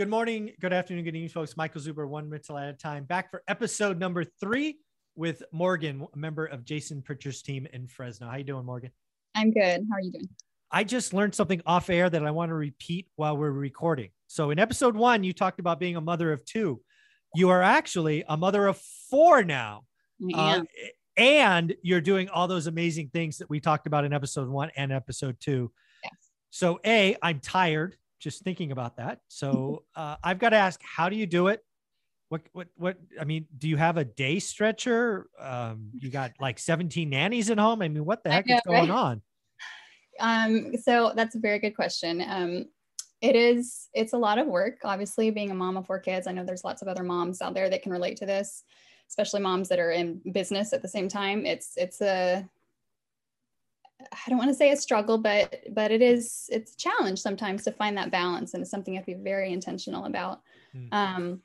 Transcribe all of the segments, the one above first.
Good morning, good afternoon, good evening, folks. Michael Zuber, one rental at a time, back for episode number three with Morgan, a member of Jason Pritchard's team in Fresno. How you doing, Morgan? I'm good. How are you doing? I just learned something off air that I want to repeat while we're recording. So in episode one, you talked about being a mother of two. You are actually a mother of four now. Uh, and you're doing all those amazing things that we talked about in episode one and episode two. Yes. So, A, I'm tired just thinking about that. So uh, I've got to ask, how do you do it? What, what, what, I mean, do you have a day stretcher? Um, you got like 17 nannies at home. I mean, what the heck know, is going right? on? Um, so that's a very good question. Um, it is, it's a lot of work, obviously being a mom of four kids. I know there's lots of other moms out there that can relate to this, especially moms that are in business at the same time. It's, it's a, I don't want to say a struggle, but but it is it's a challenge sometimes to find that balance, and it's something you have to be very intentional about. Mm. Um,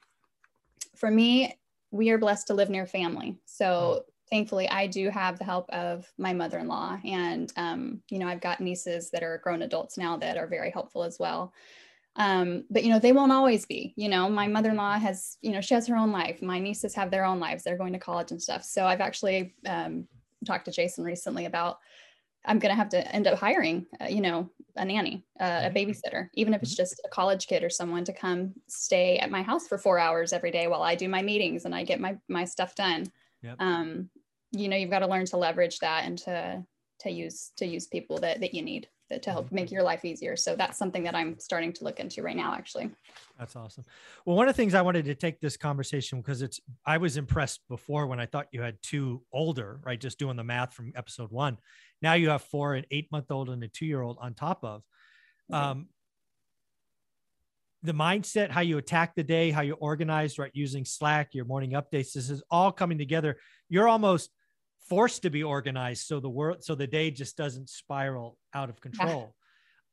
for me, we are blessed to live near family, so mm. thankfully, I do have the help of my mother-in-law, and um, you know, I've got nieces that are grown adults now that are very helpful as well. Um, but you know, they won't always be. You know, my mother-in-law has, you know, she has her own life. My nieces have their own lives. They're going to college and stuff. So I've actually um, talked to Jason recently about I'm going to have to end up hiring, uh, you know, a nanny, uh, a babysitter, even if it's mm-hmm. just a college kid or someone to come stay at my house for four hours every day while I do my meetings and I get my my stuff done. Yep. Um, you know, you've got to learn to leverage that and to to use to use people that that you need to help make mm-hmm. your life easier. So that's something that I'm starting to look into right now, actually. That's awesome. Well, one of the things I wanted to take this conversation because it's I was impressed before when I thought you had two older, right? Just doing the math from episode one. Now you have four, an eight month old and a two year old on top of. Um, the mindset, how you attack the day, how you organize, right? Using Slack, your morning updates, this is all coming together. You're almost forced to be organized so the world so the day just doesn't spiral out of control.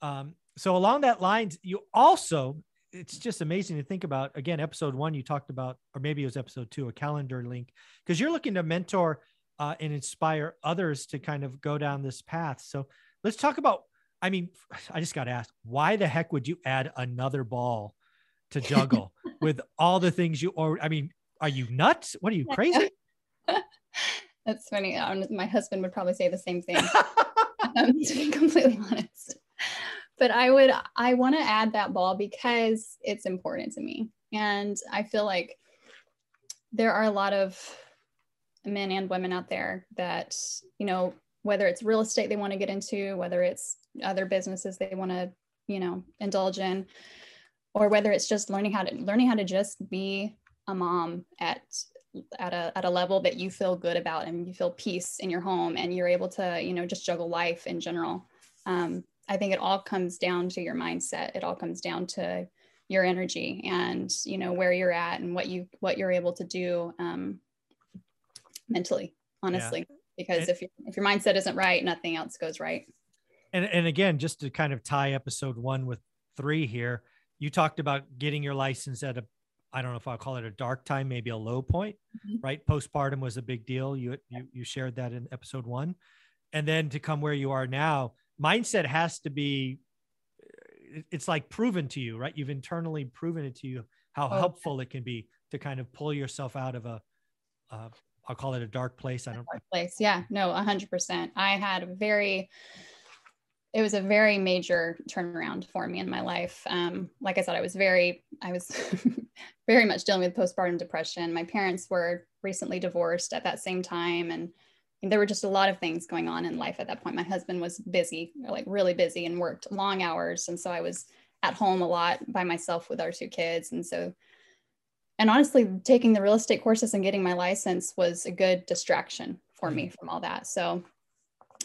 Yeah. um, so along that lines you also it's just amazing to think about again episode one you talked about or maybe it was episode two a calendar link because you're looking to mentor uh, and inspire others to kind of go down this path. So let's talk about i mean i just got to ask why the heck would you add another ball to juggle with all the things you or i mean are you nuts? What are you crazy That's funny. My husband would probably say the same thing, um, to be completely honest. But I would, I want to add that ball because it's important to me. And I feel like there are a lot of men and women out there that, you know, whether it's real estate they want to get into, whether it's other businesses they want to, you know, indulge in, or whether it's just learning how to learning how to just be a mom at at a at a level that you feel good about and you feel peace in your home and you're able to you know just juggle life in general. Um, i think it all comes down to your mindset. It all comes down to your energy and you know where you're at and what you what you're able to do um, mentally honestly. Yeah. because and, if, you, if your mindset isn't right nothing else goes right. And and again just to kind of tie episode one with three here you talked about getting your license at a I don't know if I'll call it a dark time, maybe a low point, mm-hmm. right? Postpartum was a big deal. You, you you shared that in episode one, and then to come where you are now, mindset has to be. It's like proven to you, right? You've internally proven it to you how oh. helpful it can be to kind of pull yourself out of a, uh, I'll call it a dark place. I don't. Dark place, yeah, no, a hundred percent. I had a very it was a very major turnaround for me in my life. Um, like I said, I was very, I was very much dealing with postpartum depression. My parents were recently divorced at that same time, and, and there were just a lot of things going on in life at that point. My husband was busy, like really busy, and worked long hours, and so I was at home a lot by myself with our two kids, and so. And honestly, taking the real estate courses and getting my license was a good distraction for me mm. from all that. So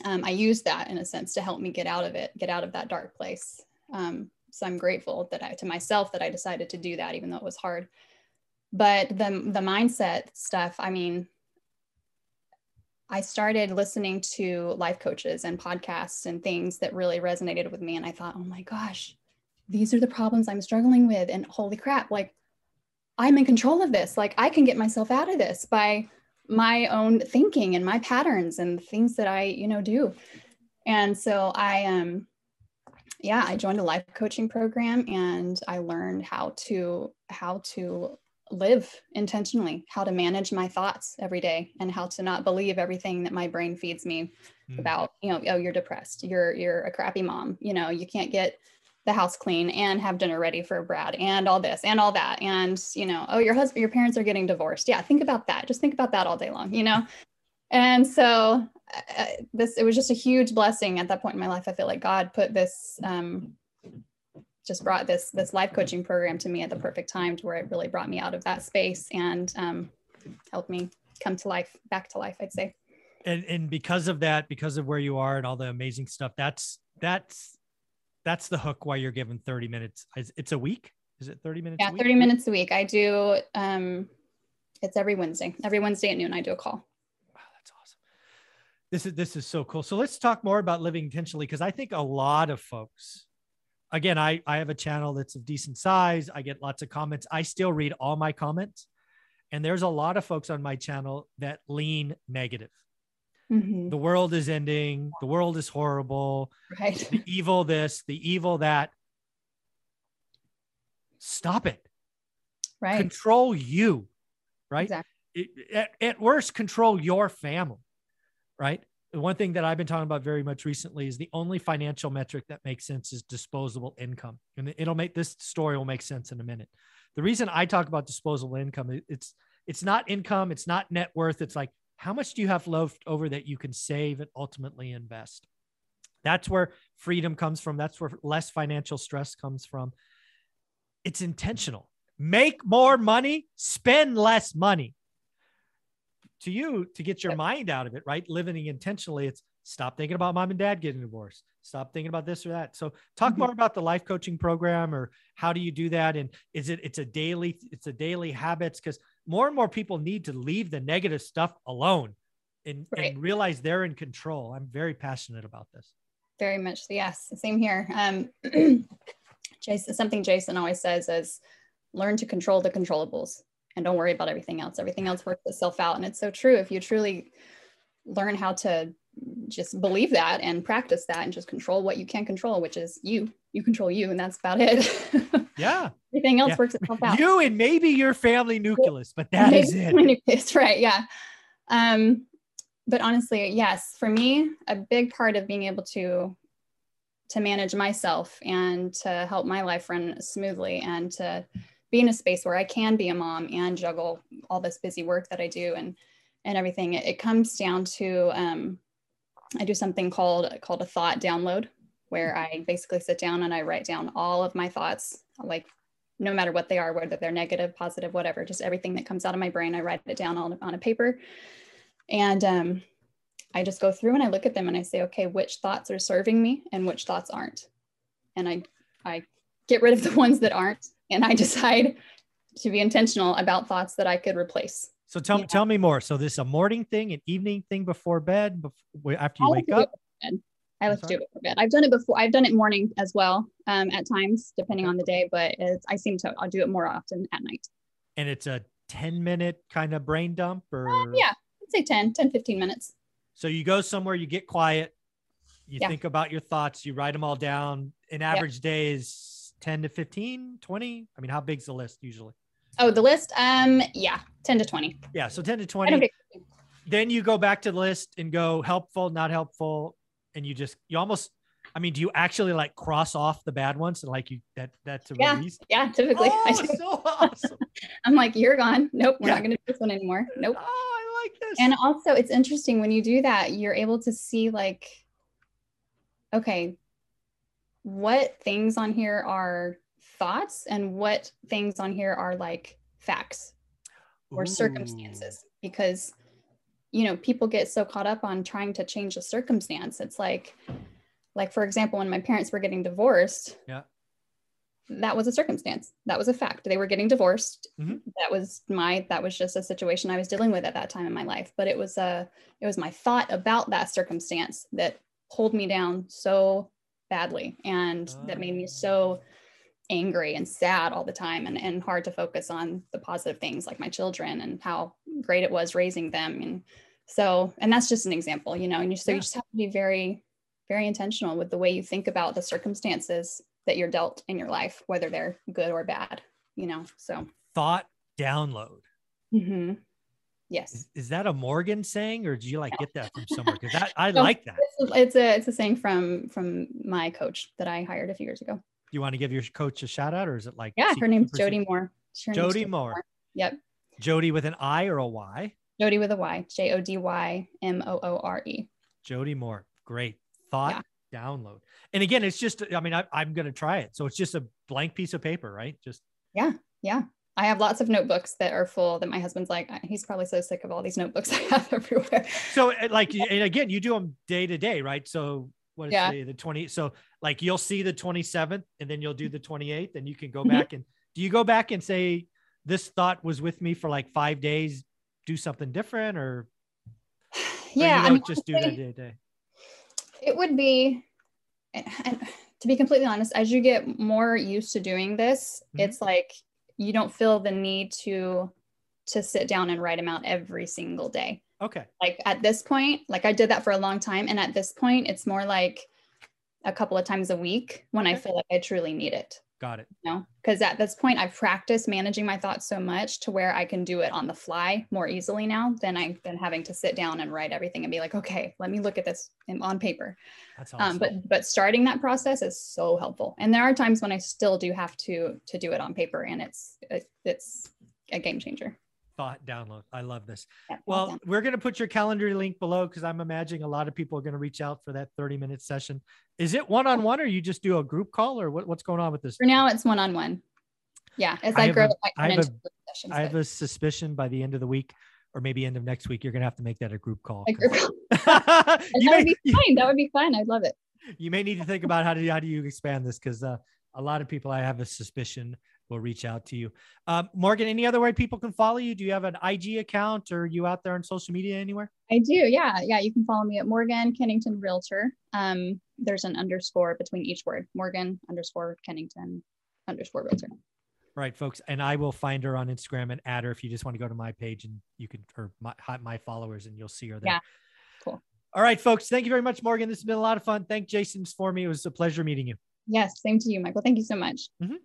um, I used that in a sense to help me get out of it, get out of that dark place. Um, so I'm grateful that I, to myself that I decided to do that, even though it was hard. But the the mindset stuff, I mean, I started listening to life coaches and podcasts and things that really resonated with me, and I thought, oh my gosh, these are the problems I'm struggling with, and holy crap, like I'm in control of this. Like I can get myself out of this by my own thinking and my patterns and things that I, you know, do. And so I um yeah, I joined a life coaching program and I learned how to how to live intentionally, how to manage my thoughts every day and how to not believe everything that my brain feeds me mm. about, you know, oh, you're depressed, you're you're a crappy mom, you know, you can't get the house clean and have dinner ready for Brad and all this and all that. And, you know, oh, your husband, your parents are getting divorced. Yeah, think about that. Just think about that all day long, you know? And so uh, this, it was just a huge blessing at that point in my life. I feel like God put this, um, just brought this, this life coaching program to me at the perfect time to where it really brought me out of that space and um, helped me come to life, back to life, I'd say. And, and because of that, because of where you are and all the amazing stuff, that's, that's that's the hook why you're given 30 minutes. It's a week. Is it 30 minutes? Yeah, 30 minutes a week. I do, um, it's every Wednesday, every Wednesday at noon, I do a call. Wow, that's awesome. This is, this is so cool. So let's talk more about living intentionally. Cause I think a lot of folks, again, I, I have a channel that's of decent size. I get lots of comments. I still read all my comments and there's a lot of folks on my channel that lean negative. Mm-hmm. The world is ending. The world is horrible. Right. The evil this, the evil that. Stop it. Right. Control you. Right. Exactly. It, at, at worst, control your family. Right. The one thing that I've been talking about very much recently is the only financial metric that makes sense is disposable income. And it'll make this story will make sense in a minute. The reason I talk about disposable income, it's it's not income, it's not net worth. It's like how much do you have left over that you can save and ultimately invest? That's where freedom comes from. That's where less financial stress comes from. It's intentional. Make more money, spend less money. To you, to get your mind out of it, right? Living intentionally, it's stop thinking about mom and dad getting divorced. Stop thinking about this or that. So talk mm-hmm. more about the life coaching program or how do you do that? And is it it's a daily, it's a daily habits because more and more people need to leave the negative stuff alone and, right. and realize they're in control. I'm very passionate about this. Very much. Yes. Same here. Um, Jason, something Jason always says is learn to control the controllables and don't worry about everything else. Everything else works itself out. And it's so true. If you truly learn how to just believe that and practice that and just control what you can control, which is you, you control you. And that's about it. Yeah. Everything else yeah. works itself out. You and maybe your family nucleus, but that maybe is it. Nucleus, right. Yeah. Um, but honestly, yes, for me, a big part of being able to to manage myself and to help my life run smoothly and to be in a space where I can be a mom and juggle all this busy work that I do and and everything. It, it comes down to um, I do something called called a thought download, where I basically sit down and I write down all of my thoughts, like no matter what they are, whether they're negative, positive, whatever, just everything that comes out of my brain, I write it down on, on a paper. And um, I just go through and I look at them and I say, okay, which thoughts are serving me and which thoughts aren't. And I, I get rid of the ones that aren't. And I decide to be intentional about thoughts that I could replace. So tell, yeah. tell me more. So this is a morning thing, an evening thing before bed, before, after you wake up? I like to do it before bed. I've done it before. I've done it morning as well, um, at times, depending on the day, but I seem to, I'll do it more often at night. And it's a 10 minute kind of brain dump or? Uh, yeah, I'd say 10, 10, 15 minutes. So you go somewhere, you get quiet, you yeah. think about your thoughts, you write them all down. An average yeah. day is 10 to 15, 20. I mean, how big's the list usually? Oh, the list? Um, yeah, 10 to 20. Yeah. So 10 to 20. Then you go back to the list and go helpful, not helpful, and you just you almost I mean, do you actually like cross off the bad ones and like you that that's a yeah, release? Yeah, typically. Oh, so awesome. I'm like, you're gone. Nope, we're yeah. not gonna do this one anymore. Nope. Oh, I like this. And also it's interesting when you do that, you're able to see like, okay, what things on here are thoughts and what things on here are like facts or Ooh. circumstances. Because you know people get so caught up on trying to change a circumstance. It's like like for example when my parents were getting divorced yeah. that was a circumstance. That was a fact. They were getting divorced. Mm-hmm. that was my that was just a situation i was dealing with at that time in my life. But it was a it was my thought about that circumstance that pulled me down so badly and oh. that made me so angry and sad all the time and, and hard to focus on the positive things like my children and how great it was raising them and so and that's just an example you know and you, so yeah. you just have to be very very intentional with the way you think about the circumstances that you're dealt in your life, whether they're good or bad, you know? So thought download. Mm-hmm. Yes. Is, is, that a Morgan saying, or do you like get that from somewhere? Because that I like that. It's a it's a saying from from my coach that I hired a few years ago. Do you want to give your coach a shout out, or is it like? Yeah, her name's Jody Moore. Her Jody Moore. Moore. Yep. Jody with an I or a Y? Jody with a Y. J O D Y M O O R E. Jody Moore. Great thought. Yeah. Download. And again, it's just. I mean, I, I'm going to try it. So it's just a blank piece of paper, right? Just. Yeah. Yeah. I have lots of notebooks that are full that my husband's like, he's probably so sick of all these notebooks I have everywhere. So uh, like, and again, you do them day to day, right? So what is yeah. the 20? So like you'll see the 27th and then you'll do the 28th and you can go mm-hmm. back and do you go back and say, this thought was with me for like five days, do something different or, yeah, or I mean, just do that day to day. It would be, and to be completely honest, as you get more used to doing this, mm-hmm. it's like you don't feel the need to to sit down and write them out every single day. Okay. Like at this point, like I did that for a long time. And at this point, it's more like a couple of times a week when okay. I feel like I truly need it. Got it. You know, because at this point I've practiced managing my thoughts so much to where I can do it on the fly more easily now than I've been having to sit down and write everything and be like, okay, let me look at this in, on paper. That's awesome. Um, but but starting that process is so helpful. And there are times when I still do have to to do it on paper, and it's it's a game changer thought download. I love this. Well, we're going to put your calendar link below because I'm imagining a lot of people are going to reach out for that 30 minute session. Is it one on one or you just do a group call or what, what's going on with this? For now, it's one on one. Yeah. As I, I grow, a, I, have, a, sessions, I have a suspicion by the end of the week or maybe end of next week, you're going to have to make that a group call. A group call. that may, would be fine. That would be fine. I'd love it. You may need to think about how do, how do you expand this? Cause uh, a lot of people I have a suspicion will reach out to you. Um, Morgan, any other way people can follow you? Do you have an IG account or you out there on social media anywhere? I do. Yeah. Yeah. You can follow me at Morgan Kennington Realtor. Um, there's an underscore between each word Morgan underscore Kennington underscore Realtor. Right, folks. And I will find her on Instagram and add her if you just want to go to my page and you can, or my, my followers, and you'll see her there. Yeah. Cool. All right, folks. Thank you very much, Morgan. This has been a lot of fun. Thank Jason for me. It was a pleasure meeting you. Yes. Same to you, Michael. Thank you so much. Mm-hmm.